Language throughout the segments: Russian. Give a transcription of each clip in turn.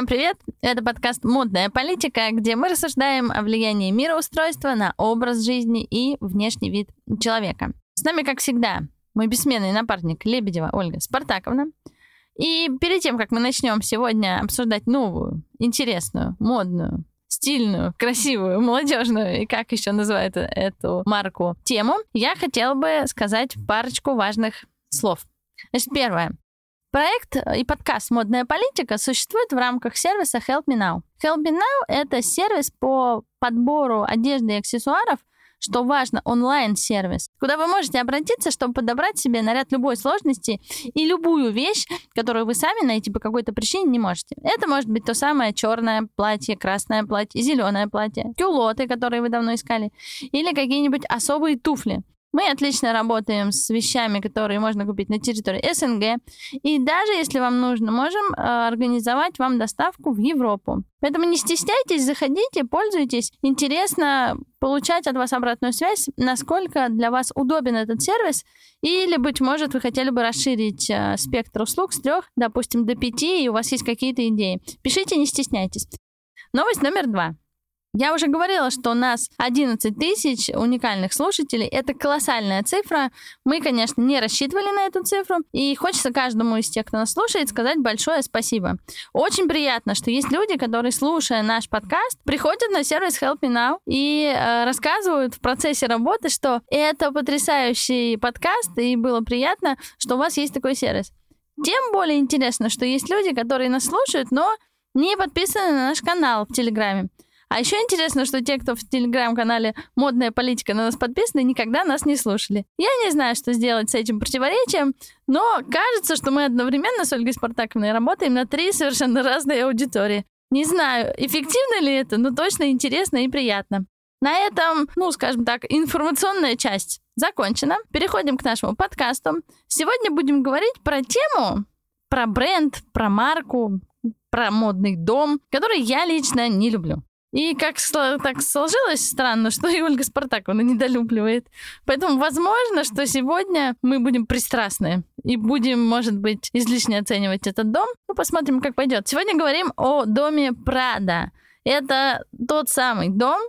Всем привет! Это подкаст «Модная политика», где мы рассуждаем о влиянии мироустройства на образ жизни и внешний вид человека. С нами, как всегда, мой бессменный напарник Лебедева Ольга Спартаковна. И перед тем, как мы начнем сегодня обсуждать новую, интересную, модную, стильную, красивую, молодежную и как еще называют эту марку тему, я хотела бы сказать парочку важных слов. Значит, первое. Проект и подкаст «Модная политика» существует в рамках сервиса Help Me Now. Help Me Now — это сервис по подбору одежды и аксессуаров, что важно, онлайн-сервис, куда вы можете обратиться, чтобы подобрать себе наряд любой сложности и любую вещь, которую вы сами найти по какой-то причине не можете. Это может быть то самое черное платье, красное платье, зеленое платье, кюлоты, которые вы давно искали, или какие-нибудь особые туфли. Мы отлично работаем с вещами, которые можно купить на территории СНГ. И даже если вам нужно, можем э, организовать вам доставку в Европу. Поэтому не стесняйтесь, заходите, пользуйтесь. Интересно получать от вас обратную связь, насколько для вас удобен этот сервис. Или, быть может, вы хотели бы расширить э, спектр услуг с трех, допустим, до пяти, и у вас есть какие-то идеи. Пишите, не стесняйтесь. Новость номер два. Я уже говорила, что у нас 11 тысяч уникальных слушателей. Это колоссальная цифра. Мы, конечно, не рассчитывали на эту цифру. И хочется каждому из тех, кто нас слушает, сказать большое спасибо. Очень приятно, что есть люди, которые, слушая наш подкаст, приходят на сервис Help Me Now и э, рассказывают в процессе работы, что это потрясающий подкаст, и было приятно, что у вас есть такой сервис. Тем более интересно, что есть люди, которые нас слушают, но не подписаны на наш канал в Телеграме. А еще интересно, что те, кто в телеграм-канале «Модная политика» на нас подписаны, никогда нас не слушали. Я не знаю, что сделать с этим противоречием, но кажется, что мы одновременно с Ольгой Спартаковной работаем на три совершенно разные аудитории. Не знаю, эффективно ли это, но точно интересно и приятно. На этом, ну, скажем так, информационная часть закончена. Переходим к нашему подкасту. Сегодня будем говорить про тему, про бренд, про марку, про модный дом, который я лично не люблю. И как так сложилось странно, что и Ольга Спартаковна недолюбливает. Поэтому возможно, что сегодня мы будем пристрастны и будем, может быть, излишне оценивать этот дом. Ну, посмотрим, как пойдет. Сегодня говорим о доме Прада. Это тот самый дом,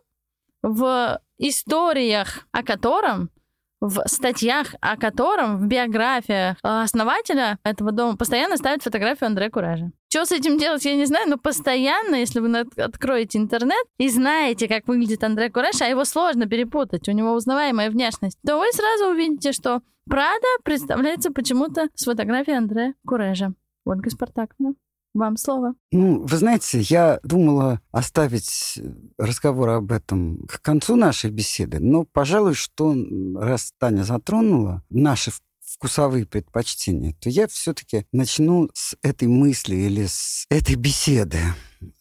в историях о котором в статьях, о котором в биографиях основателя этого дома постоянно ставят фотографию Андре Куража. Что с этим делать, я не знаю, но постоянно, если вы откроете интернет и знаете, как выглядит Андре Кураж, а его сложно перепутать, у него узнаваемая внешность, то вы сразу увидите, что Прада представляется почему-то с фотографией Андре Куража. Ольга Спартаковна. Вам слово. Ну, вы знаете, я думала оставить разговор об этом к концу нашей беседы, но, пожалуй, что раз Таня затронула наши вкусовые предпочтения, то я все-таки начну с этой мысли или с этой беседы.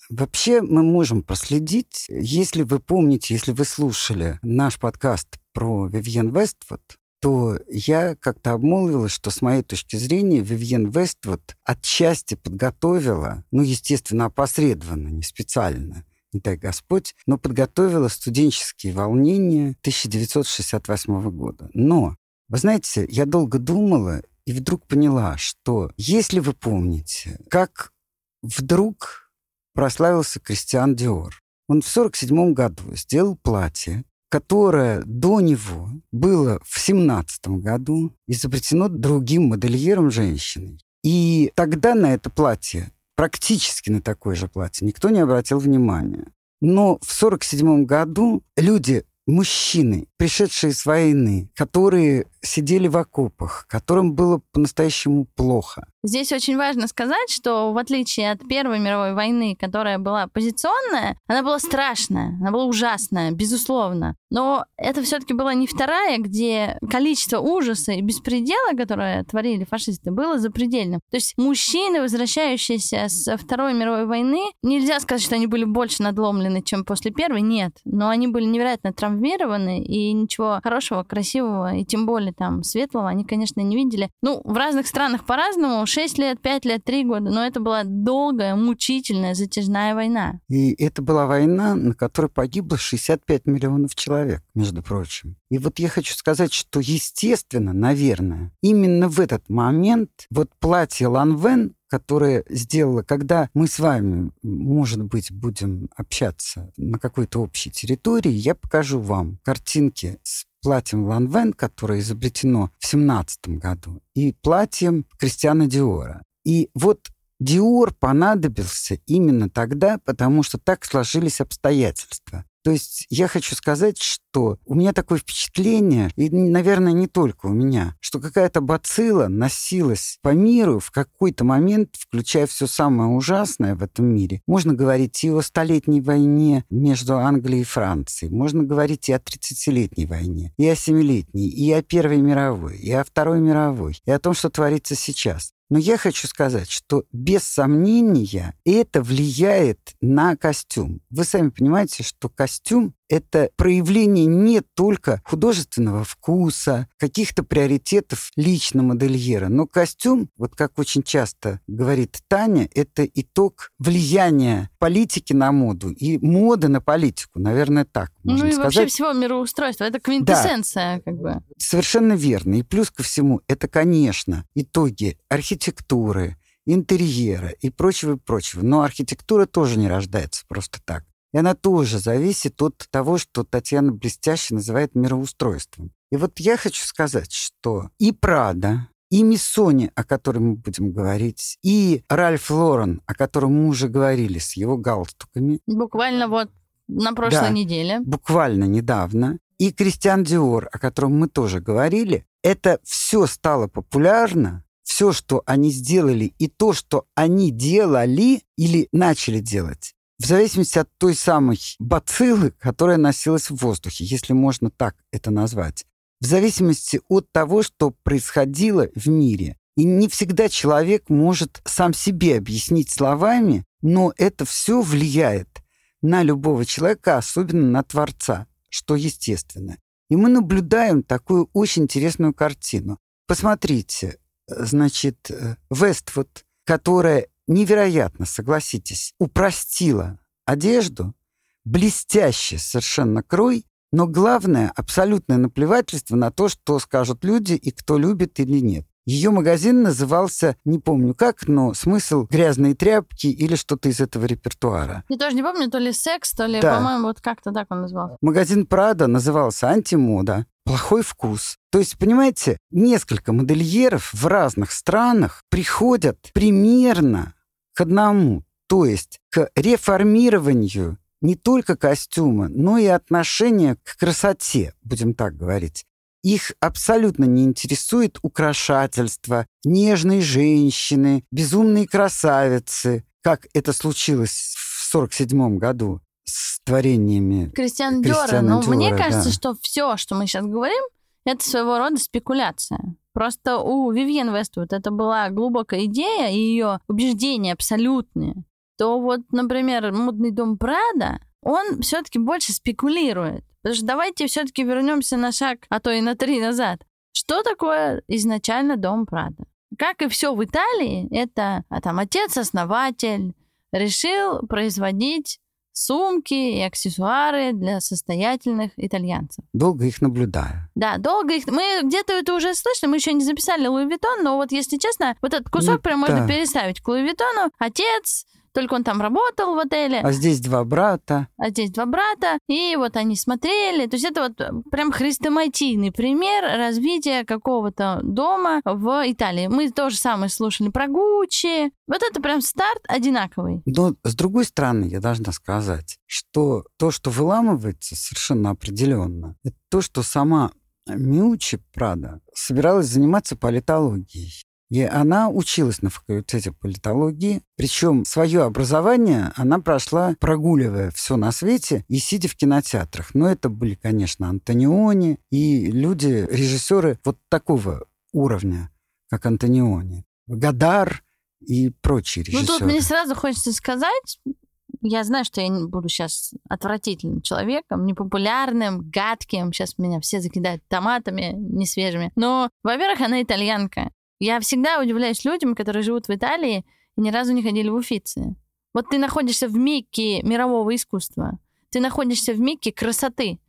Вообще мы можем проследить, если вы помните, если вы слушали наш подкаст про Вивьен Вествуд, то я как-то обмолвилась, что с моей точки зрения Вивьен Вествуд отчасти подготовила, ну, естественно, опосредованно, не специально, не дай Господь, но подготовила студенческие волнения 1968 года. Но, вы знаете, я долго думала и вдруг поняла, что если вы помните, как вдруг прославился Кристиан Диор, он в 1947 году сделал платье, которое до него было в 17 году изобретено другим модельером женщиной. И тогда на это платье, практически на такое же платье, никто не обратил внимания. Но в 1947 году люди мужчины, пришедшие с войны, которые сидели в окопах, которым было по-настоящему плохо. Здесь очень важно сказать, что в отличие от Первой мировой войны, которая была позиционная, она была страшная, она была ужасная, безусловно. Но это все-таки была не вторая, где количество ужаса и беспредела, которое творили фашисты, было запредельным. То есть мужчины, возвращающиеся с Второй мировой войны, нельзя сказать, что они были больше надломлены, чем после Первой, нет. Но они были невероятно травмированы, и ничего хорошего, красивого, и тем более или там светлого они, конечно, не видели. Ну, в разных странах по-разному, 6 лет, 5 лет, 3 года, но это была долгая, мучительная, затяжная война. И это была война, на которой погибло 65 миллионов человек, между прочим. И вот я хочу сказать, что, естественно, наверное, именно в этот момент вот платье Ланвен которое сделала, когда мы с вами, может быть, будем общаться на какой-то общей территории, я покажу вам картинки с платьем Лан Вен, которое изобретено в 17 году, и платьем Кристиана Диора. И вот Диор понадобился именно тогда, потому что так сложились обстоятельства. То есть я хочу сказать, что у меня такое впечатление, и, наверное, не только у меня, что какая-то бацилла носилась по миру в какой-то момент, включая все самое ужасное в этом мире. Можно говорить и о столетней войне между Англией и Францией, можно говорить и о 30-летней войне, и о семилетней, и о Первой мировой, и о Второй мировой, и о том, что творится сейчас. Но я хочу сказать, что без сомнения это влияет на костюм. Вы сами понимаете, что костюм это проявление не только художественного вкуса, каких-то приоритетов лично модельера, но костюм, вот как очень часто говорит Таня, это итог влияния политики на моду и моды на политику, наверное, так можно ну и сказать. вообще всего мироустройства, это квинтэссенция, да, как бы. Совершенно верно. И плюс ко всему, это, конечно, итоги архитектуры, интерьера и прочего, и прочего. Но архитектура тоже не рождается просто так. И она тоже зависит от того, что Татьяна блестяще называет мироустройством. И вот я хочу сказать, что и Прада, и Миссони, о котором мы будем говорить, и Ральф Лорен, о котором мы уже говорили с его галстуками. Буквально вот на прошлой да, неделе. Буквально недавно. И Кристиан Диор, о котором мы тоже говорили. Это все стало популярно, все, что они сделали, и то, что они делали или начали делать, в зависимости от той самой бациллы, которая носилась в воздухе, если можно так это назвать. В зависимости от того, что происходило в мире. И не всегда человек может сам себе объяснить словами, но это все влияет на любого человека, особенно на Творца, что естественно. И мы наблюдаем такую очень интересную картину. Посмотрите, значит, Вествуд, которая невероятно, согласитесь, упростила одежду, блестящий совершенно крой, но главное — абсолютное наплевательство на то, что скажут люди и кто любит или нет. Ее магазин назывался, не помню как, но смысл «грязные тряпки» или что-то из этого репертуара. Я тоже не помню, то ли секс, то ли, да. по-моему, вот как-то так он назывался. Магазин Прада назывался «Антимода», плохой вкус. То есть, понимаете, несколько модельеров в разных странах приходят примерно к одному, то есть к реформированию не только костюма, но и отношения к красоте, будем так говорить. Их абсолютно не интересует украшательство, нежные женщины, безумные красавицы, как это случилось в 1947 году с творениями Кристиан Диора. Но Диора, мне кажется, да. что все, что мы сейчас говорим, это своего рода спекуляция. Просто у Вивьен Вествуд это была глубокая идея и ее убеждения абсолютные. То вот, например, модный дом Прада, он все-таки больше спекулирует. Потому что давайте все-таки вернемся на шаг, а то и на три назад. Что такое изначально дом Прада? Как и все в Италии, это а там отец-основатель решил производить сумки и аксессуары для состоятельных итальянцев. Долго их наблюдаю. Да, долго их... Мы где-то это уже слышали, мы еще не записали Луи Виттон, но вот если честно, вот этот кусок ну, прям да. можно переставить к Луи Виттону. Отец, только он там работал в отеле. А здесь два брата. А здесь два брата. И вот они смотрели. То есть это вот прям хрестоматийный пример развития какого-то дома в Италии. Мы тоже самое слушали про Гуччи. Вот это прям старт одинаковый. Но с другой стороны, я должна сказать, что то, что выламывается совершенно определенно, это то, что сама Миучи Прада собиралась заниматься политологией. И она училась на факультете политологии, причем свое образование она прошла, прогуливая все на свете и сидя в кинотеатрах. Но это были, конечно, Антониони и люди, режиссеры вот такого уровня, как Антониони. Гадар и прочие режиссеры. Ну тут мне сразу хочется сказать, Я знаю, что я буду сейчас отвратительным человеком, непопулярным, гадким. Сейчас меня все закидают томатами несвежими. Но, во-первых, она итальянка. Я всегда удивляюсь людям, которые живут в Италии и ни разу не ходили в Уфицы. Вот ты находишься в мике мирового искусства. Ты находишься в мике красоты.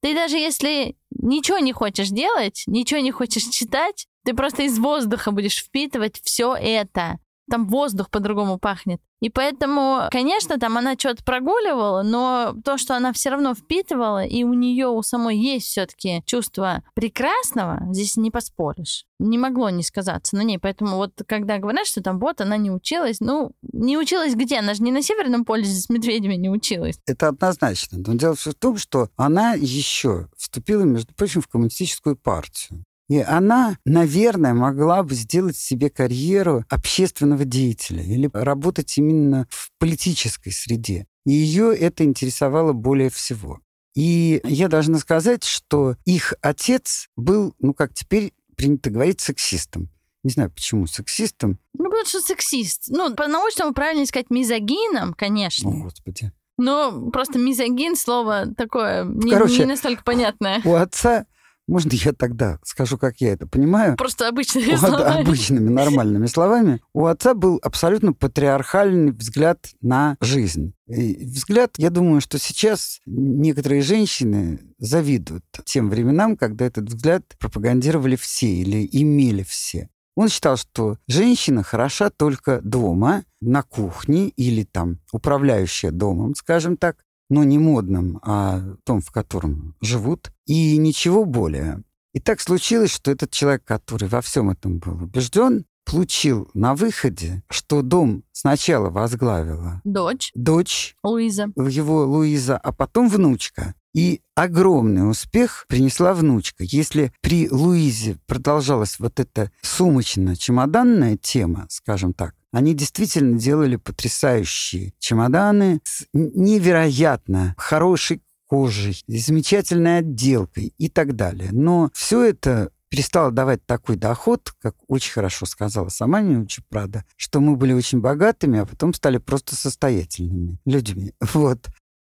Ты даже если ничего не хочешь делать, ничего не хочешь читать, ты просто из воздуха будешь впитывать все это там воздух по-другому пахнет. И поэтому, конечно, там она что-то прогуливала, но то, что она все равно впитывала, и у нее у самой есть все-таки чувство прекрасного, здесь не поспоришь. Не могло не сказаться на ней. Поэтому вот когда говорят, что там вот она не училась, ну, не училась где? Она же не на Северном полюсе с медведями не училась. Это однозначно. Но дело все в том, что она еще вступила, между прочим, в коммунистическую партию. И она, наверное, могла бы сделать себе карьеру общественного деятеля или работать именно в политической среде. И ее это интересовало более всего. И я должна сказать, что их отец был, ну, как теперь принято говорить, сексистом. Не знаю, почему сексистом. Ну, потому что сексист. Ну, по-научному правильно сказать мизогином, конечно. О, Господи. Но просто мизогин слово такое не, Короче, не настолько понятное. У отца можно я тогда скажу, как я это понимаю? Просто обычными словами. Обычными, нормальными словами. У отца был абсолютно патриархальный взгляд на жизнь. И взгляд, я думаю, что сейчас некоторые женщины завидуют тем временам, когда этот взгляд пропагандировали все или имели все. Он считал, что женщина хороша только дома, на кухне или там управляющая домом, скажем так, но не модном, а том, в котором живут, и ничего более. И так случилось, что этот человек, который во всем этом был убежден, получил на выходе, что дом сначала возглавила дочь, дочь Луиза, его Луиза, а потом внучка. И огромный успех принесла внучка. Если при Луизе продолжалась вот эта сумочно-чемоданная тема, скажем так, они действительно делали потрясающие чемоданы с невероятно хорошей кожей, замечательной отделкой и так далее. Но все это перестало давать такой доход, как очень хорошо сказала сама Миучи Прада, что мы были очень богатыми, а потом стали просто состоятельными людьми. Вот.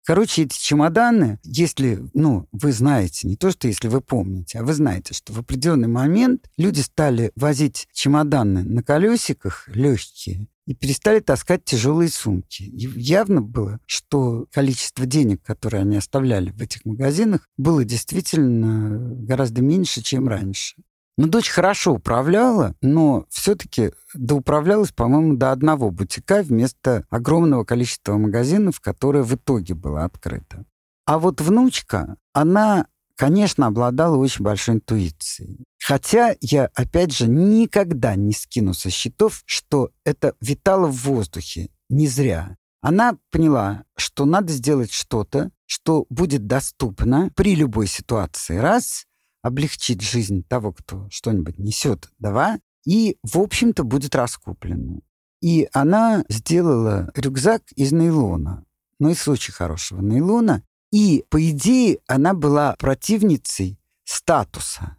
Короче, эти чемоданы, если, ну, вы знаете, не то, что если вы помните, а вы знаете, что в определенный момент люди стали возить чемоданы на колесиках легкие и перестали таскать тяжелые сумки. И явно было, что количество денег, которые они оставляли в этих магазинах, было действительно гораздо меньше, чем раньше. Ну, дочь хорошо управляла, но все-таки доуправлялась, по-моему, до одного бутика вместо огромного количества магазинов, которое в итоге было открыто. А вот внучка, она, конечно, обладала очень большой интуицией. Хотя я, опять же, никогда не скину со счетов, что это витало в воздухе. Не зря. Она поняла, что надо сделать что-то, что будет доступно при любой ситуации. Раз облегчить жизнь того, кто что-нибудь несет, два, и, в общем-то, будет раскуплено. И она сделала рюкзак из нейлона, но из очень хорошего нейлона. И, по идее, она была противницей статуса.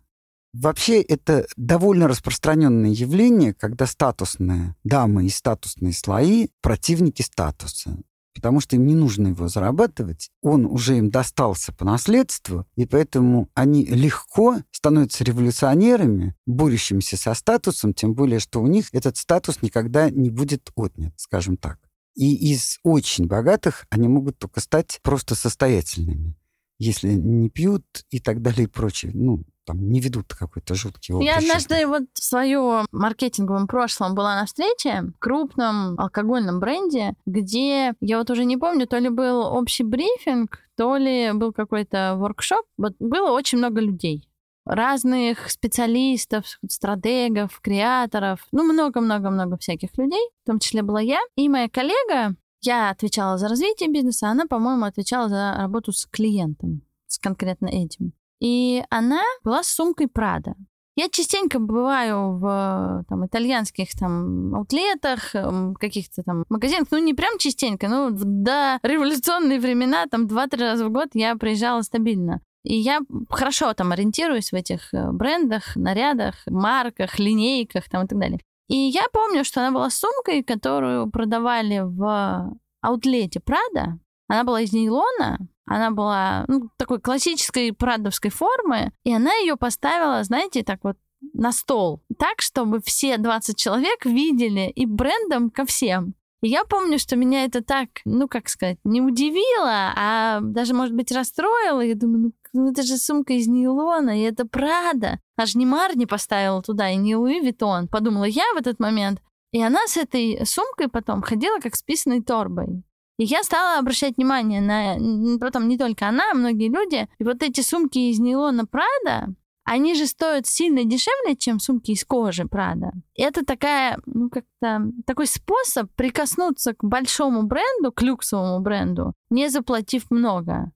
Вообще, это довольно распространенное явление, когда статусные дамы и статусные слои противники статуса потому что им не нужно его зарабатывать. Он уже им достался по наследству, и поэтому они легко становятся революционерами, борющимися со статусом, тем более, что у них этот статус никогда не будет отнят, скажем так. И из очень богатых они могут только стать просто состоятельными, если не пьют и так далее и прочее. Ну, там не ведут какой-то жуткий образ Я однажды вот в своем маркетинговом прошлом была на встрече в крупном алкогольном бренде, где, я вот уже не помню, то ли был общий брифинг, то ли был какой-то воркшоп. Вот было очень много людей разных специалистов, стратегов, креаторов, ну, много-много-много всяких людей, в том числе была я и моя коллега. Я отвечала за развитие бизнеса, она, по-моему, отвечала за работу с клиентом, с конкретно этим. И она была с сумкой Прада. Я частенько бываю в там, итальянских там аутлетах, эм, каких-то там магазинах, ну не прям частенько, но до революционные времена, там два-три раза в год я приезжала стабильно. И я хорошо там ориентируюсь в этих э, брендах, нарядах, марках, линейках там и так далее. И я помню, что она была сумкой, которую продавали в аутлете Прада. Она была из нейлона, она была ну, такой классической прадовской формы, и она ее поставила, знаете, так вот на стол, так, чтобы все 20 человек видели и брендом ко всем. И я помню, что меня это так, ну, как сказать, не удивило, а даже, может быть, расстроило. Я думаю, ну, это же сумка из нейлона, и это Прада. Аж не Марни поставила туда, и не Луи Виттон. Подумала я в этот момент. И она с этой сумкой потом ходила как с писаной торбой. И я стала обращать внимание на, потом не только она, а многие люди. И вот эти сумки из нейлона Прада, они же стоят сильно дешевле, чем сумки из кожи, Прада. Это такая, ну, как-то такой способ прикоснуться к большому бренду, к люксовому бренду, не заплатив много.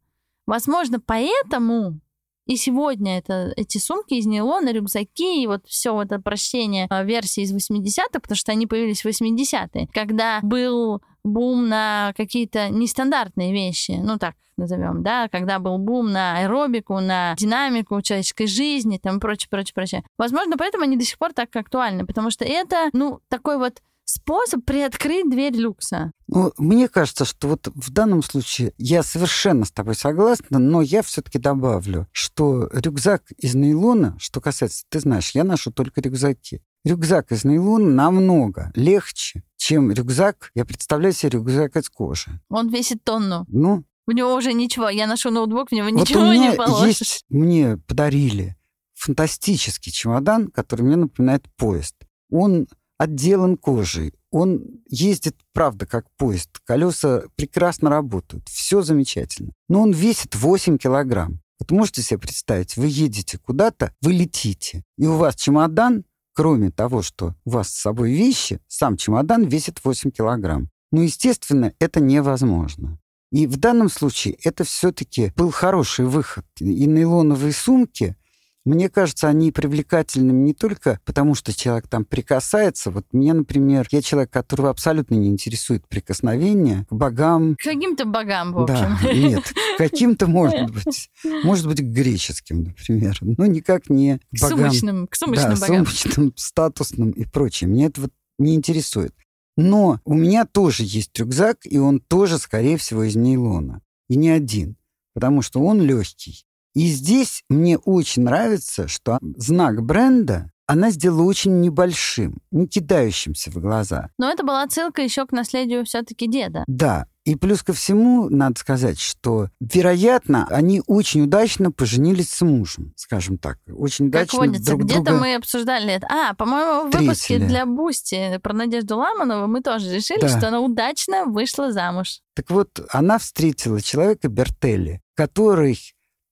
Возможно, поэтому и сегодня это, эти сумки из нейлона, рюкзаки и вот все это прощение а, версии из 80-х, потому что они появились в 80-е, когда был бум на какие-то нестандартные вещи, ну так назовем, да, когда был бум на аэробику, на динамику человеческой жизни, там прочее, прочее, прочее. Возможно, поэтому они до сих пор так актуальны, потому что это, ну, такой вот способ приоткрыть дверь люкса. Ну, мне кажется, что вот в данном случае я совершенно с тобой согласна, но я все-таки добавлю, что рюкзак из нейлона, что касается, ты знаешь, я ношу только рюкзаки. Рюкзак из нейлона намного легче, чем рюкзак. Я представляю себе рюкзак из кожи. Он весит тонну. Ну, в него уже ничего. Я ношу ноутбук, в него вот ничего у меня не положишь. Есть, мне подарили фантастический чемодан, который мне напоминает поезд. Он отделан кожей. Он ездит, правда, как поезд. Колеса прекрасно работают. Все замечательно. Но он весит 8 килограмм. Вот можете себе представить, вы едете куда-то, вы летите, и у вас чемодан, кроме того, что у вас с собой вещи, сам чемодан весит 8 килограмм. Ну, естественно, это невозможно. И в данном случае это все-таки был хороший выход. И нейлоновые сумки, мне кажется, они привлекательными не только потому, что человек там прикасается. Вот мне, например, я человек, которого абсолютно не интересует прикосновение к богам. К каким-то богам, в общем. Да, нет, каким-то, может быть. Может быть, к греческим, например. Но никак не к богам. Сумочным, к сумочным да, богам. сумочным, статусным и прочее. Меня это вот не интересует. Но у меня тоже есть рюкзак, и он тоже, скорее всего, из нейлона. И не один, потому что он легкий. И здесь мне очень нравится, что знак бренда она сделала очень небольшим, не кидающимся в глаза. Но это была отсылка еще к наследию все-таки деда. Да, и плюс ко всему, надо сказать, что, вероятно, они очень удачно поженились с мужем, скажем так. Очень как удачно водится, друг где-то друга мы обсуждали это. А, по-моему, в встретили. выпуске для Бусти про Надежду Ламанову мы тоже решили, Да. что она удачно вышла замуж. Так вот, она встретила человека Бертелли, который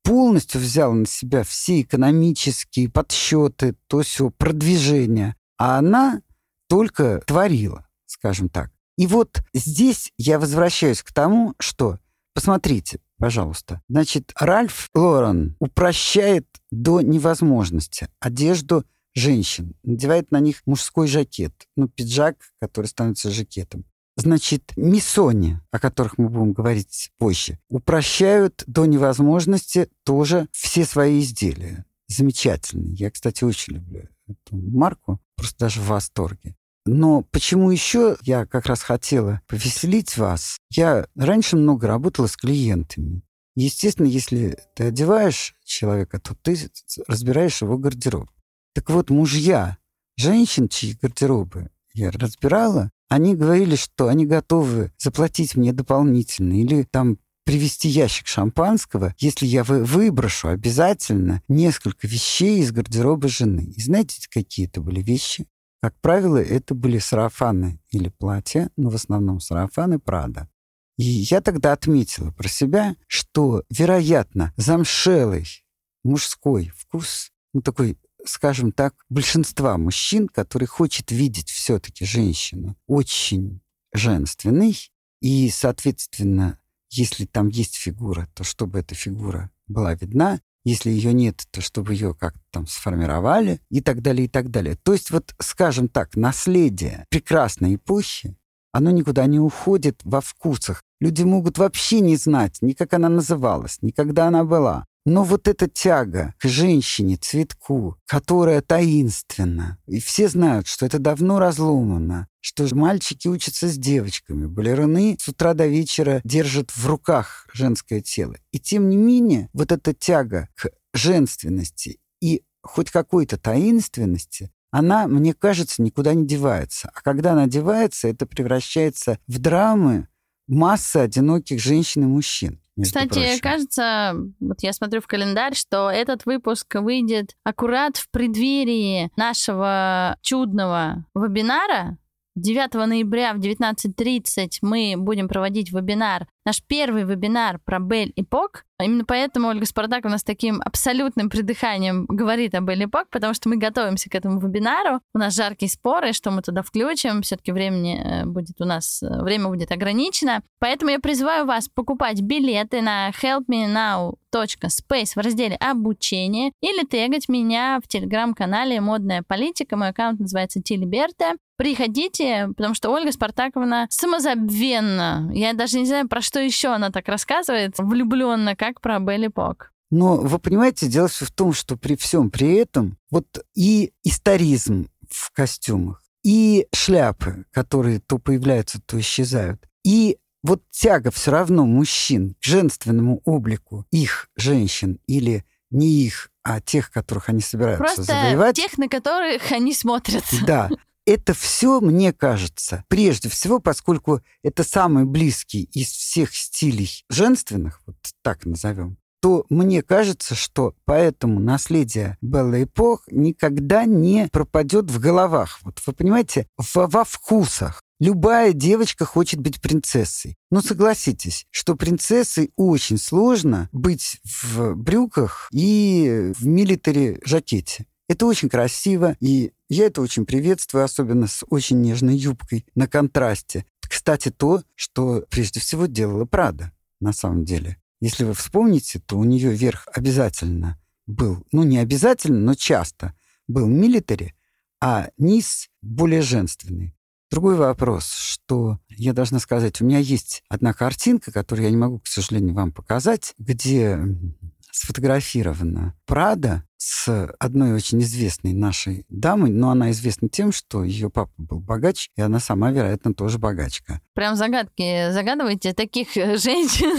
полностью взял на себя все экономические подсчеты, то все продвижение, а она только творила, скажем так. И вот здесь я возвращаюсь к тому, что, посмотрите, пожалуйста, значит, Ральф Лорен упрощает до невозможности одежду женщин, надевает на них мужской жакет, ну, пиджак, который становится жакетом. Значит, миссони, о которых мы будем говорить позже, упрощают до невозможности тоже все свои изделия. Замечательно. Я, кстати, очень люблю эту марку, просто даже в восторге. Но почему еще я как раз хотела повеселить вас? Я раньше много работала с клиентами. Естественно, если ты одеваешь человека, то ты разбираешь его гардероб. Так вот, мужья женщин, чьи гардеробы я разбирала, они говорили, что они готовы заплатить мне дополнительно или там привезти ящик шампанского, если я вы- выброшу обязательно несколько вещей из гардероба жены. И знаете, какие это были вещи? Как правило, это были сарафаны или платья, но в основном сарафаны Прада. И я тогда отметила про себя, что, вероятно, замшелый мужской вкус, ну, такой скажем так, большинства мужчин, который хочет видеть все-таки женщину очень женственной, и, соответственно, если там есть фигура, то чтобы эта фигура была видна, если ее нет, то чтобы ее как-то там сформировали и так далее, и так далее. То есть вот, скажем так, наследие прекрасной эпохи, оно никуда не уходит во вкусах. Люди могут вообще не знать ни как она называлась, ни когда она была. Но вот эта тяга к женщине, цветку, которая таинственна, и все знают, что это давно разломано, что мальчики учатся с девочками, балерины с утра до вечера держат в руках женское тело. И тем не менее, вот эта тяга к женственности и хоть какой-то таинственности, она, мне кажется, никуда не девается. А когда она девается, это превращается в драмы массы одиноких женщин и мужчин. Кстати, прочим. кажется, вот я смотрю в календарь, что этот выпуск выйдет аккурат в преддверии нашего чудного вебинара. 9 ноября в 19.30 мы будем проводить вебинар, наш первый вебинар про Бель и Пок. Именно поэтому Ольга Спартаковна с таким абсолютным придыханием говорит о Бель и Пок, потому что мы готовимся к этому вебинару. У нас жаркие споры, что мы туда включим. Все-таки времени э, будет у нас, э, время будет ограничено. Поэтому я призываю вас покупать билеты на helpmenow.space в разделе «Обучение» или тегать меня в телеграм-канале «Модная политика». Мой аккаунт называется Тилиберте. Приходите, потому что Ольга Спартаковна самозабвенно. Я даже не знаю, про что еще она так рассказывает, влюбленно, как про Белли Пок. Но вы понимаете, дело все в том, что при всем при этом вот и историзм в костюмах, и шляпы, которые то появляются, то исчезают, и вот тяга все равно мужчин к женственному облику их женщин или не их, а тех, которых они собираются Просто завоевать. тех, на которых они смотрят. Да. Это все, мне кажется, прежде всего, поскольку это самый близкий из всех стилей женственных, вот так назовем, то мне кажется, что поэтому наследие Белла Эпох никогда не пропадет в головах. Вот вы понимаете, во, во вкусах. Любая девочка хочет быть принцессой. Но согласитесь, что принцессой очень сложно быть в брюках и в милитари жакете. Это очень красиво, и я это очень приветствую, особенно с очень нежной юбкой на контрасте. Кстати, то, что прежде всего делала Прада, на самом деле. Если вы вспомните, то у нее верх обязательно был, ну не обязательно, но часто был милитари, а низ более женственный. Другой вопрос, что я должна сказать, у меня есть одна картинка, которую я не могу, к сожалению, вам показать, где сфотографирована Прада с одной очень известной нашей дамой, но она известна тем, что ее папа был богач, и она сама, вероятно, тоже богачка. Прям загадки загадываете? Таких э, женщин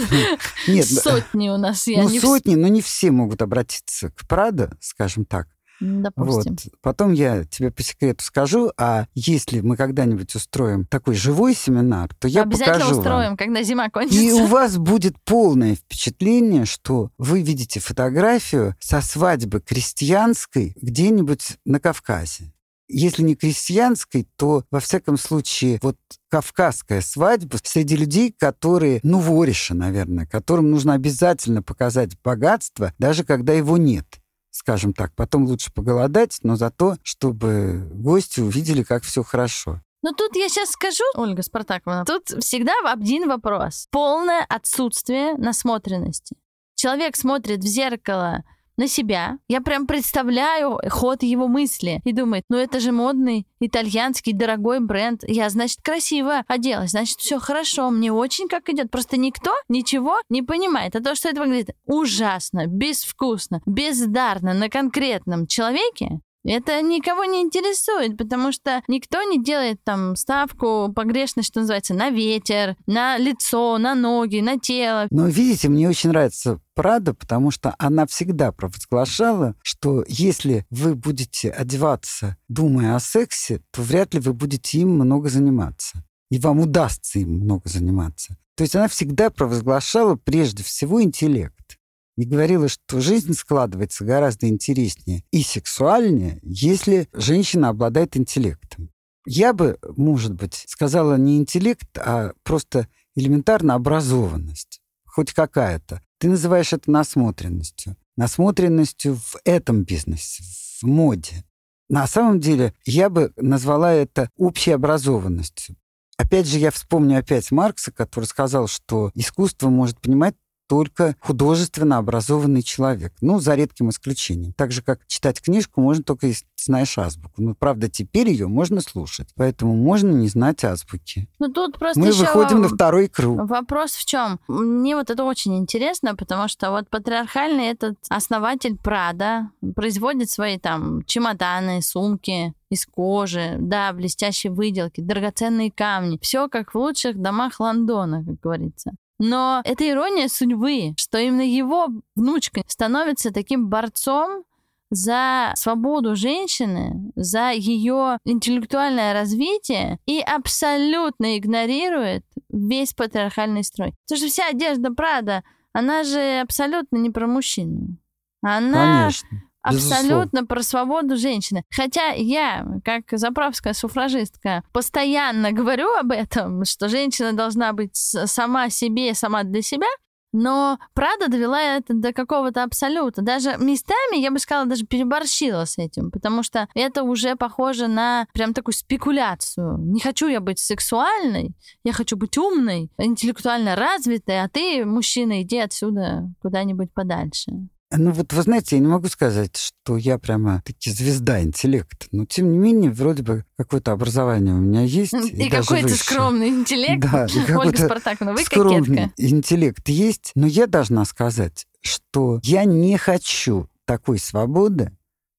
Нет, сотни у нас. Я ну, не сотни, но не все могут обратиться к Прада, скажем так. Допустим. Вот. Потом я тебе по секрету скажу, а если мы когда-нибудь устроим такой живой семинар, то я Обязательно покажу устроим, вам. когда зима кончится. И у вас будет полное впечатление, что вы видите фотографию со свадьбы крестьянской где-нибудь на Кавказе. Если не крестьянской, то, во всяком случае, вот кавказская свадьба среди людей, которые, ну, вориши, наверное, которым нужно обязательно показать богатство, даже когда его нет скажем так. Потом лучше поголодать, но зато, чтобы гости увидели, как все хорошо. Ну тут я сейчас скажу, Ольга Спартаковна, тут всегда один вопрос. Полное отсутствие насмотренности. Человек смотрит в зеркало на себя. Я прям представляю ход его мысли и думает, ну это же модный итальянский дорогой бренд. Я, значит, красиво оделась, значит, все хорошо, мне очень как идет. Просто никто ничего не понимает. А то, что это выглядит ужасно, безвкусно, бездарно на конкретном человеке, это никого не интересует, потому что никто не делает там ставку погрешность, что называется, на ветер, на лицо, на ноги, на тело. Но видите, мне очень нравится Прада, потому что она всегда провозглашала, что если вы будете одеваться, думая о сексе, то вряд ли вы будете им много заниматься. И вам удастся им много заниматься. То есть она всегда провозглашала прежде всего интеллект и говорила, что жизнь складывается гораздо интереснее и сексуальнее, если женщина обладает интеллектом. Я бы, может быть, сказала не интеллект, а просто элементарно образованность, хоть какая-то. Ты называешь это насмотренностью. Насмотренностью в этом бизнесе, в моде. На самом деле, я бы назвала это общей образованностью. Опять же, я вспомню опять Маркса, который сказал, что искусство может понимать только художественно образованный человек. Ну, за редким исключением. Так же, как читать книжку можно только если знаешь азбуку. Ну, правда, теперь ее можно слушать. Поэтому можно не знать азбуки. Ну, тут просто Мы выходим на второй круг. Вопрос в чем? Мне вот это очень интересно, потому что вот патриархальный этот основатель Прада производит свои там чемоданы, сумки, из кожи, да, блестящие выделки, драгоценные камни. Все как в лучших домах Лондона, как говорится. Но это ирония судьбы, что именно его внучка становится таким борцом за свободу женщины, за ее интеллектуальное развитие и абсолютно игнорирует весь патриархальный строй. Потому что вся одежда Прада, она же абсолютно не про мужчину. Она Конечно. Абсолютно про свободу женщины. Хотя я, как заправская суфражистка, постоянно говорю об этом, что женщина должна быть сама себе, сама для себя, но Прада довела это до какого-то абсолюта. Даже местами, я бы сказала, даже переборщила с этим, потому что это уже похоже на прям такую спекуляцию. Не хочу я быть сексуальной, я хочу быть умной, интеллектуально развитой, а ты, мужчина, иди отсюда куда-нибудь подальше. Ну вот, вы знаете, я не могу сказать, что я прямо таки звезда интеллекта. Но, тем не менее, вроде бы какое-то образование у меня есть. И, даже какой-то скромный интеллект. Да, и Ольга Спартаковна, вы скромный кокетка. интеллект есть, но я должна сказать, что я не хочу такой свободы,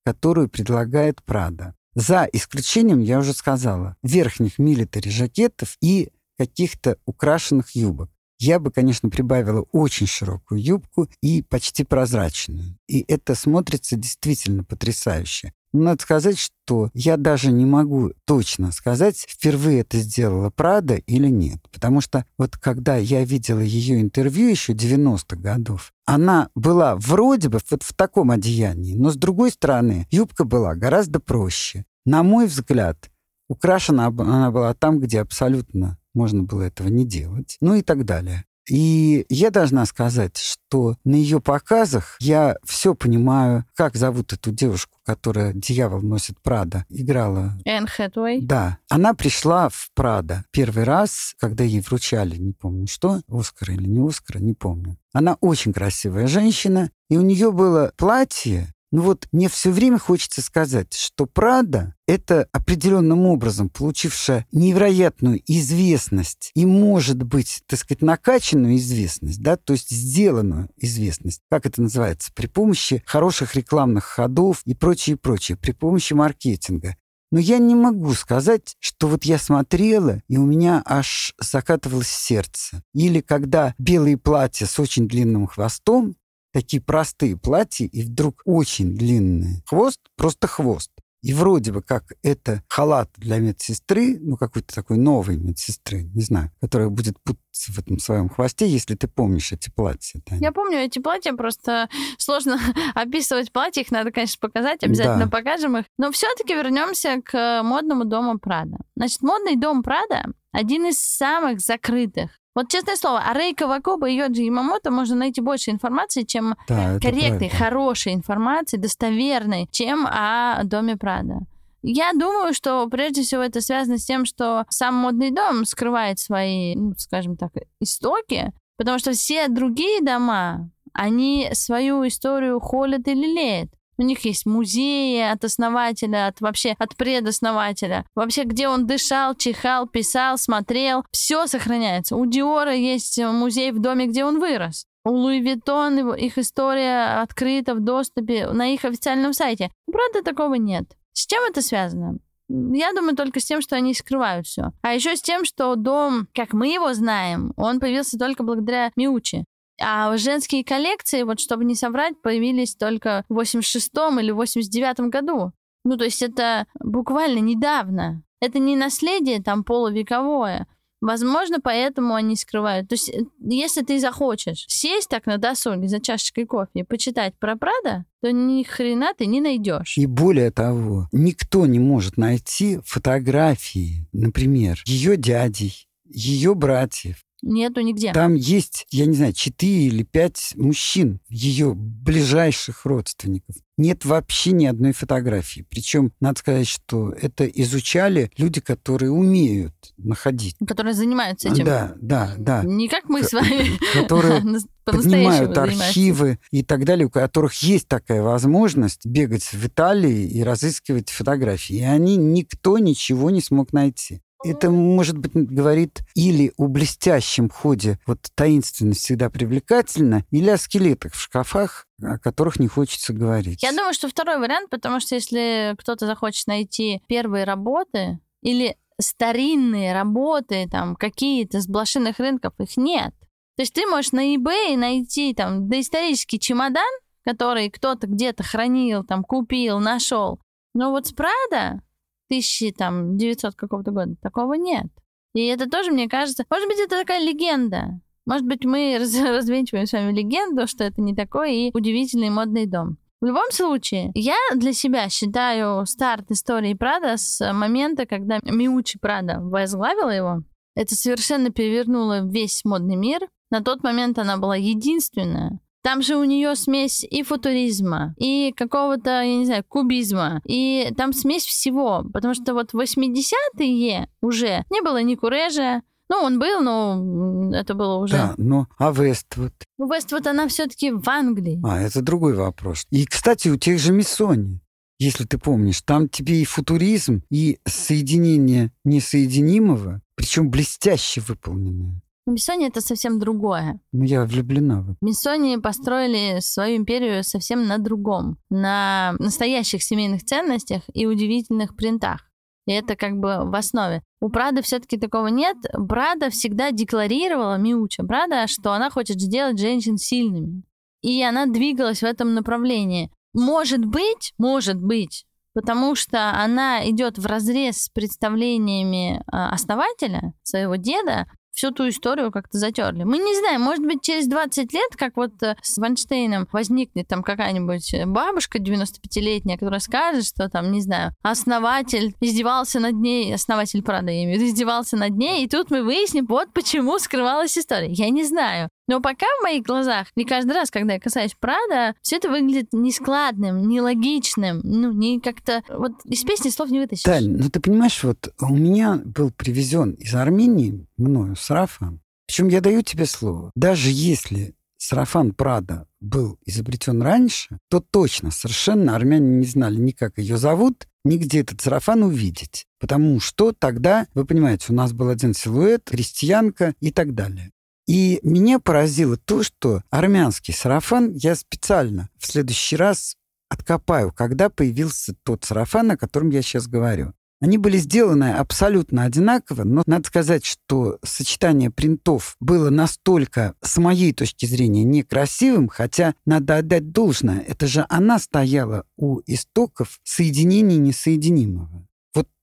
которую предлагает Прада. За исключением, я уже сказала, верхних милитари жакетов и каких-то украшенных юбок. Я бы, конечно, прибавила очень широкую юбку и почти прозрачную. И это смотрится действительно потрясающе. Но надо сказать, что я даже не могу точно сказать, впервые это сделала Прада или нет. Потому что вот когда я видела ее интервью еще 90-х годов, она была вроде бы вот в таком одеянии, но с другой стороны, юбка была гораздо проще. На мой взгляд, украшена она была там, где абсолютно можно было этого не делать, ну и так далее. И я должна сказать, что на ее показах я все понимаю, как зовут эту девушку, которая «Дьявол носит Прада», играла Энн Хэтуэй. да, она пришла в Прада первый раз, когда ей вручали, не помню что, Оскар или не Оскар, не помню. Она очень красивая женщина, и у нее было платье. Ну вот мне все время хочется сказать, что Прада — это определенным образом получившая невероятную известность и, может быть, так сказать, накачанную известность, да, то есть сделанную известность, как это называется, при помощи хороших рекламных ходов и прочее, прочее, при помощи маркетинга. Но я не могу сказать, что вот я смотрела, и у меня аж закатывалось сердце. Или когда белые платья с очень длинным хвостом, такие простые платья, и вдруг очень длинный хвост, просто хвост. И вроде бы как это халат для медсестры, ну какой-то такой новой медсестры, не знаю, которая будет путаться в этом своем хвосте, если ты помнишь эти платья. Таня. Я помню эти платья, просто сложно описывать платья, их надо, конечно, показать, обязательно Да. покажем их. Но все-таки вернемся к модному дому Прада. Значит, модный дом Прада один из самых закрытых. Вот честное слово, о Рей Кавакоба и Йоджи Ямамото можно найти больше информации, чем Да, корректной, хорошей информации, достоверной, чем о доме Прада. Я думаю, что прежде всего это связано с тем, что сам модный дом скрывает свои, ну, скажем так, истоки, потому что все другие дома, они свою историю холят и лелеют. У них есть музеи от основателя, от вообще от предоснователя. Вообще, где он дышал, чихал, писал, смотрел, все сохраняется. У Диора есть музей в доме, где он вырос. У Луи Виттон их история открыта в доступе на их официальном сайте. Правда, такого нет. С чем это связано? Я думаю только с тем, что они скрывают все. А еще с тем, что дом, как мы его знаем, он появился только благодаря Миучи. А женские коллекции, вот чтобы не соврать, появились только в 86 или 89 году. Ну, то есть это буквально недавно. Это не наследие там полувековое. Возможно, поэтому они скрывают. То есть, э, если ты захочешь сесть так на досуге за чашечкой кофе и почитать про Прада, то ни хрена ты не найдешь. И более того, никто не может найти фотографии, например, ее дядей, ее братьев, Нету нигде. Там есть, я не знаю, четыре или пять мужчин, ее ближайших родственников. Нет вообще ни одной фотографии. Причем, надо сказать, что это изучали люди, которые умеют находить. Которые занимаются этим. Да, да, да. Не как мы с вами. Которые поднимают архивы и так далее, у которых есть такая возможность бегать в Италии и разыскивать фотографии. И они никто ничего не смог найти. Это, может быть, говорит или о блестящем ходе, вот таинственность всегда привлекательна, или о скелетах в шкафах, о которых не хочется говорить. Я думаю, что второй вариант, потому что если кто-то захочет найти первые работы или старинные работы, там, какие-то с блошиных рынков, их нет. То есть ты можешь на eBay найти там доисторический чемодан, который кто-то где-то хранил, там, купил, нашел. Но вот с Прада 1900 какого-то года. Такого нет. И это тоже, мне кажется, может быть, это такая легенда. Может быть, мы раз, развенчиваем с вами легенду, что это не такой и удивительный модный дом. В любом случае, я для себя считаю старт истории Прада с момента, когда Миучи Прада возглавила его. Это совершенно перевернуло весь модный мир. На тот момент она была единственная, там же у нее смесь и футуризма, и какого-то, я не знаю, кубизма, и там смесь всего, потому что вот в 80-е уже не было ни Курежа, ну, он был, но это было уже... Да, но а Вествуд? Ну, Вествуд, она все таки в Англии. А, это другой вопрос. И, кстати, у тех же Миссони, если ты помнишь, там тебе и футуризм, и соединение несоединимого, причем блестяще выполненное. Миссони это совсем другое. Ну, я влюблена в это. Миссони построили свою империю совсем на другом, на настоящих семейных ценностях и удивительных принтах. И это как бы в основе. У Прада все-таки такого нет. Прада всегда декларировала, Миуча Прада, что она хочет сделать женщин сильными. И она двигалась в этом направлении. Может быть, может быть, потому что она идет в разрез с представлениями а, основателя, своего деда, всю ту историю как-то затерли. Мы не знаем, может быть, через 20 лет, как вот э, с Вайнштейном возникнет там какая-нибудь бабушка 95-летняя, которая скажет, что там, не знаю, основатель издевался над ней, основатель, правда, я имею в виду, издевался над ней, и тут мы выясним, вот почему скрывалась история. Я не знаю. Но пока в моих глазах, не каждый раз, когда я касаюсь Прада, все это выглядит нескладным, нелогичным, ну, не как-то... Вот из песни слов не вытащишь. Таль, ну ты понимаешь, вот у меня был привезен из Армении мною сарафан. Причем я даю тебе слово. Даже если сарафан Прада был изобретен раньше, то точно, совершенно армяне не знали ни как ее зовут, ни где этот сарафан увидеть. Потому что тогда, вы понимаете, у нас был один силуэт, крестьянка и так далее. И меня поразило то, что армянский сарафан я специально в следующий раз откопаю, когда появился тот сарафан, о котором я сейчас говорю. Они были сделаны абсолютно одинаково, но надо сказать, что сочетание принтов было настолько, с моей точки зрения, некрасивым, хотя надо отдать должное, это же она стояла у истоков соединения несоединимого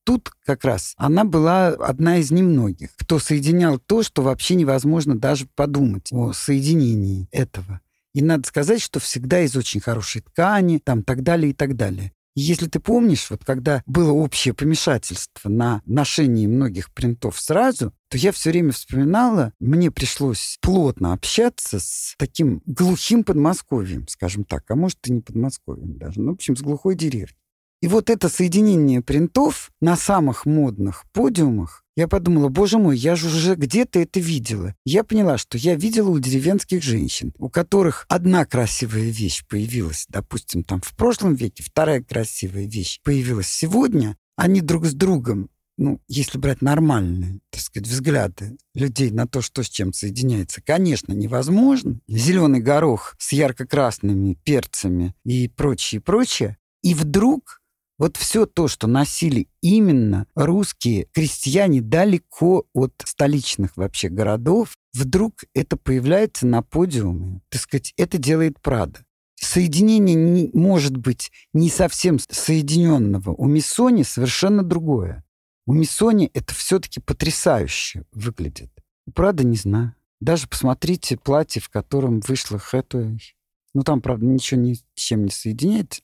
тут как раз она была одна из немногих, кто соединял то, что вообще невозможно даже подумать о соединении этого. И надо сказать, что всегда из очень хорошей ткани, там так далее и так далее. И если ты помнишь, вот когда было общее помешательство на ношении многих принтов сразу, то я все время вспоминала, мне пришлось плотно общаться с таким глухим Подмосковьем, скажем так, а может и не Подмосковьем даже, ну, в общем, с глухой деревней. И вот это соединение принтов на самых модных подиумах, я подумала, боже мой, я же уже где-то это видела. Я поняла, что я видела у деревенских женщин, у которых одна красивая вещь появилась, допустим, там в прошлом веке, вторая красивая вещь появилась сегодня, они друг с другом ну, если брать нормальные, так сказать, взгляды людей на то, что с чем соединяется, конечно, невозможно. Зеленый горох с ярко-красными перцами и прочее, прочее. И вдруг вот все то, что носили именно русские крестьяне далеко от столичных вообще городов, вдруг это появляется на подиуме. Так сказать, это делает Прада. Соединение не, может быть не совсем соединенного. У Миссони совершенно другое. У Миссони это все-таки потрясающе выглядит. У Прада не знаю. Даже посмотрите платье, в котором вышла Хэтуэй. Ну, там, правда, ничего ни с чем не соединяется.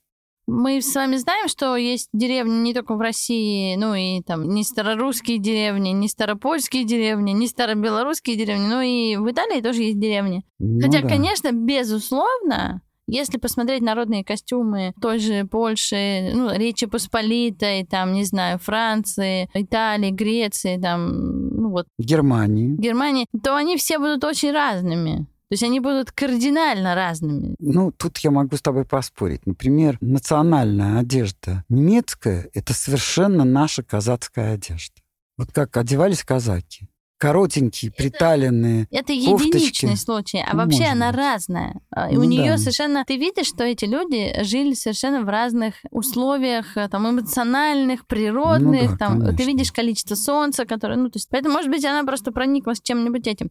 Мы с вами знаем, что есть деревни не только в России, ну и там не старорусские деревни, не старопольские деревни, не старобелорусские деревни, но и в Италии тоже есть деревни. Ну Хотя, да. конечно, безусловно, если посмотреть народные костюмы той же Польши, ну, Речи Посполитой, там, не знаю, Франции, Италии, Греции, там, ну вот, Германии. Германии, то они все будут очень разными. То есть они будут кардинально разными. Ну, тут я могу с тобой поспорить. Например, национальная одежда немецкая — это совершенно наша казацкая одежда. Вот как одевались казаки. Коротенькие, приталенные. Это Кофточки. единичный случай, а Ну, вообще может она разная. А, И Ну у нее да. совершенно... Ты видишь, что эти люди жили совершенно в разных условиях, э, там, эмоциональных, природных, Ну да, там, ты конечно. видишь количество солнца, которое... Ну, то есть, поэтому, может быть, она просто прониклась чем-нибудь этим.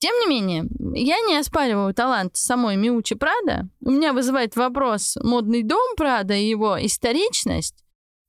Тем не менее, я не оспариваю талант самой Миучи Прада. У меня вызывает вопрос модный дом Прада и его историчность.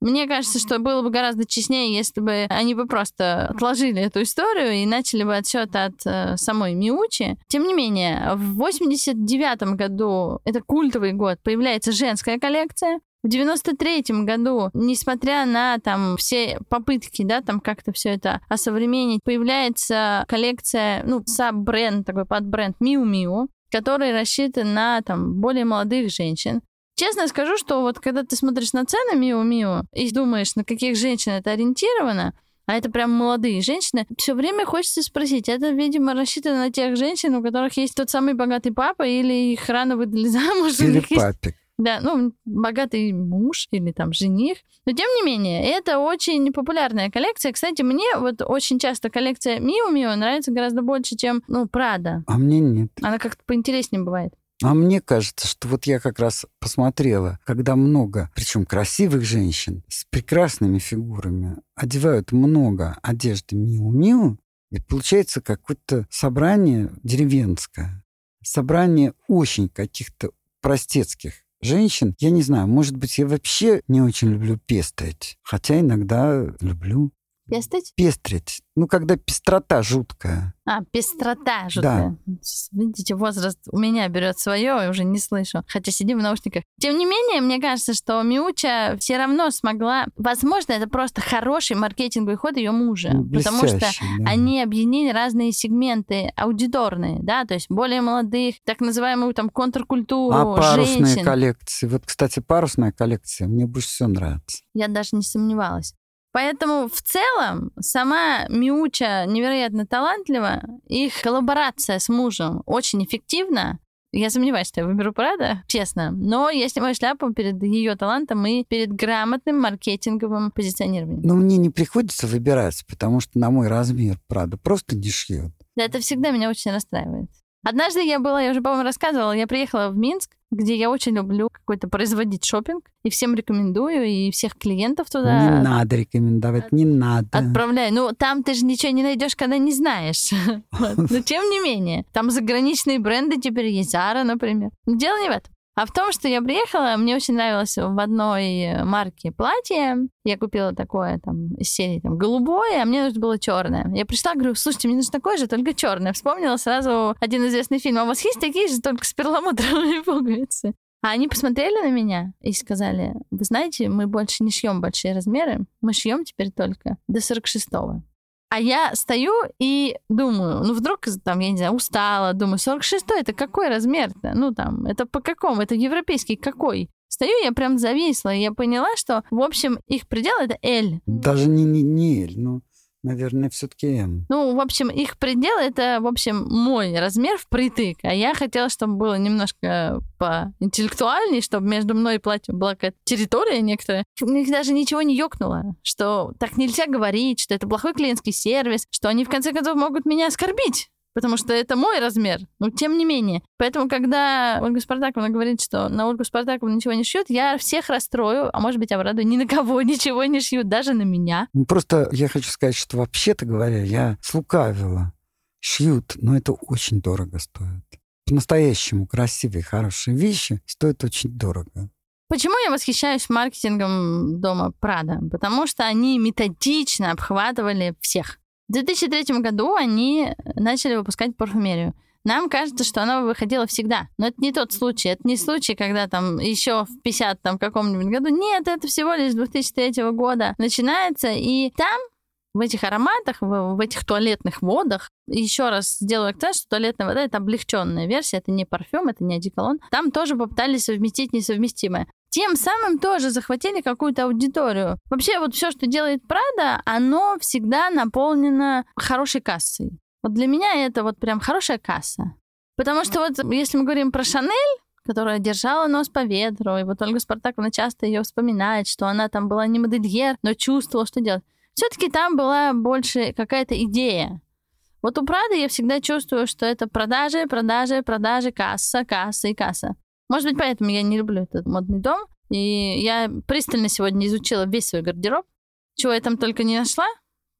Мне кажется, что было бы гораздо честнее, если бы они бы просто отложили эту историю и начали бы отсчет от э, самой Миучи. Тем не менее, в 89 году, это культовый год, появляется женская коллекция. В 93 году, несмотря на там все попытки, да, там как-то все это осовременить, появляется коллекция, ну, саб-бренд, такой подбренд Miu Miu, который рассчитан на там более молодых женщин. Честно скажу, что вот когда ты смотришь на цены Миу Миу и думаешь, на каких женщин это ориентировано, а это прям молодые женщины, все время хочется спросить, это, видимо, рассчитано на тех женщин, у которых есть тот самый богатый папа, или их рано выдали замуж, Или них есть папик. Да, ну, богатый муж или там жених. Но тем не менее, это очень популярная коллекция. Кстати, мне вот очень часто коллекция Миу Миу нравится гораздо больше, чем, ну, Прада. А мне нет. Она как-то поинтереснее бывает. А мне кажется, что вот я как раз посмотрела, когда много, причем красивых женщин с прекрасными фигурами одевают много одежды Миу-Миу, и получается какое-то собрание деревенское, собрание очень каких-то простецких женщин. Я не знаю, может быть, я вообще не очень люблю пестрить, хотя иногда люблю Пестать? пестрить. Ну, когда пестрота жуткая. А, пестрота жуткая. Видите, возраст у меня берет свое, и уже не слышу. Хотя сидим в наушниках. Тем не менее, мне кажется, что Миуча все равно смогла... Возможно, это просто хороший маркетинговый ход ее мужа. Ну, потому что да. они объединили разные сегменты аудиторные, да, то есть более молодых, так называемую там контркультуру, А парусные женщин. коллекции. Вот, кстати, парусная коллекция мне больше всего нравится. Я даже не сомневалась. Поэтому в целом сама Миуча невероятно талантлива, их коллаборация с мужем очень эффективна. Я сомневаюсь, что я выберу Прада, честно. Но я снимаю шляпу перед ее талантом и перед грамотным маркетинговым позиционированием. Но мне не приходится выбирать, потому что на мой размер, правда, просто не шьет. Да, это всегда меня очень расстраивает. Однажды я была, я уже, по-моему, рассказывала, я приехала в Минск, где я очень люблю какой-то производить шопинг, и всем рекомендую, и всех клиентов туда Не надо рекомендовать, не надо. отправляю. Ну, там ты же ничего не найдешь, когда не знаешь. Но тем не менее, там заграничные бренды теперь есть, Zara, например. Но дело не в этом. А в том, что я приехала, мне очень нравилось в одной марке платье. Я купила такое там из серии там голубое, а мне нужно было черное. Я пришла, говорю, слушайте, мне нужно такое же, только черное. Вспомнила сразу один известный фильм. А у вас есть такие же, только с перламутровыми пуговицами? А они посмотрели на меня и сказали, вы знаете, мы больше не шьем большие размеры, мы шьем теперь только до 46-го. А я стою и думаю, ну вдруг там, я не знаю, устала, думаю, 46 это какой размер-то? Ну там, это по какому? Это европейский какой? Стою, я прям зависла, и я поняла, что, в общем, их предел это L. Даже не, не, не L, ну, наверное, все-таки М. Ну, в общем, их предел это, в общем, мой размер впритык. А я хотела, чтобы было немножко поинтеллектуальней, чтобы между мной и платьем была какая-то территория некоторая. У них даже ничего не ёкнуло, что так нельзя говорить, что это плохой клиентский сервис, что они в конце концов могут меня оскорбить. Потому что это мой размер. Но тем не менее. Поэтому, когда Ольга Спартаковна говорит, что на Ольгу Спартаковну ничего не шьют, я всех расстрою, а может быть, обрадую, ни на кого ничего не шьют, даже на меня. Ну, Просто я хочу сказать, что вообще-то говоря, я слукавила. Шьют, но это очень дорого стоит. По-настоящему красивые, хорошие вещи стоят очень дорого. Почему я восхищаюсь маркетингом дома Прада? Потому что они методично обхватывали всех. В 2003 году они начали выпускать парфюмерию. Нам кажется, что оно выходило всегда. Но это не тот случай. Это не случай, когда там еще в 50 там каком-нибудь году. Нет, это всего лишь с 2003 года начинается. И там в этих ароматах, в, в этих туалетных водах, еще раз сделаю акцент, что туалетная вода это облегченная версия, это не парфюм, это не одеколон. Там тоже попытались совместить несовместимое. Тем самым тоже захватили какую-то аудиторию. Вообще вот все, что делает Прада, оно всегда наполнено хорошей кассой. Вот для меня это вот прям хорошая касса. Потому что вот если мы говорим про Шанель, которая держала нос по ветру, и вот Ольга Спартаковна часто ее вспоминает, что она там была не модельер, но чувствовала, что делать. Все-таки там была больше какая-то идея. Вот у Прады я всегда чувствую, что это продажи, продажи, продажи, касса, касса и касса. Может быть, поэтому я не люблю этот модный дом. И я пристально сегодня изучила весь свой гардероб. Чего я там только не нашла,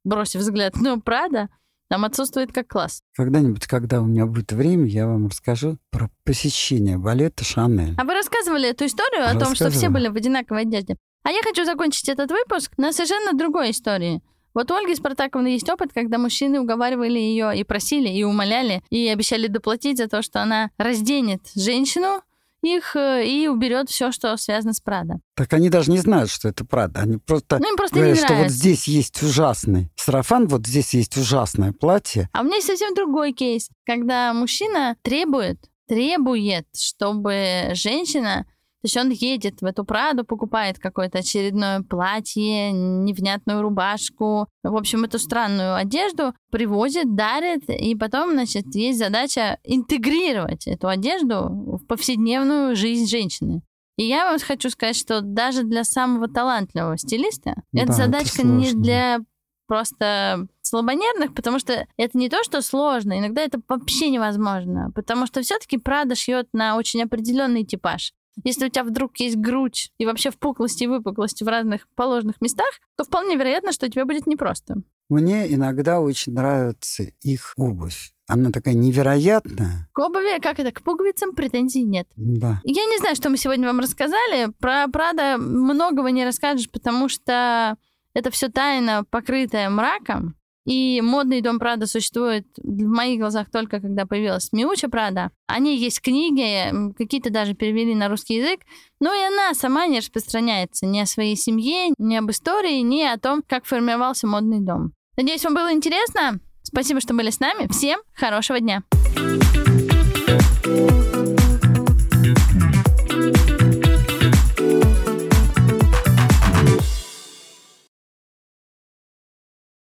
бросив взгляд, но Прада там отсутствует как класс. Когда-нибудь, когда у меня будет время, я вам расскажу про посещение балета Шанель. А вы рассказывали эту историю о том, что все были в одинаковой одежде? А я хочу закончить этот выпуск на совершенно другой истории. Вот у Ольги Спартаковны есть опыт, когда мужчины уговаривали ее и просили, и умоляли, и обещали доплатить за то, что она разденет женщину их э, и уберет все, что связано с Прадо. Так они даже не знают, что это Прадо. Они просто, ну, им просто говорят, не что вот здесь есть ужасный сарафан, вот здесь есть ужасное платье. А у меня есть совсем другой кейс, когда мужчина требует, требует, чтобы женщина то есть он едет в эту Праду, покупает какое-то очередное платье, невнятную рубашку, в общем, эту странную одежду, привозит, дарит, и потом, значит, есть задача интегрировать эту одежду в повседневную жизнь женщины. И я вам хочу сказать, что даже для самого талантливого стилиста да, эта задачка это не для просто слабонервных, потому что это не то, что сложно, иногда это вообще невозможно, потому что все-таки Прада шьет на очень определенный типаж. Если у тебя вдруг есть грудь и вообще впуклости и выпуклости в разных положенных местах, то вполне вероятно, что тебе будет непросто. Мне иногда очень нравится их обувь. Она такая невероятная. К обуви, как это, к пуговицам претензий нет. Да. Я не знаю, что мы сегодня вам рассказали. Про Прада многого не расскажешь, потому что это все тайна, покрытая мраком. И модный дом Прада существует в моих глазах только когда появилась Миуча Прада. Они есть книги, какие-то даже перевели на русский язык, но и она сама не распространяется ни о своей семье, ни об истории, ни о том, как формировался модный дом. Надеюсь, вам было интересно. Спасибо, что были с нами. Всем хорошего дня. thank you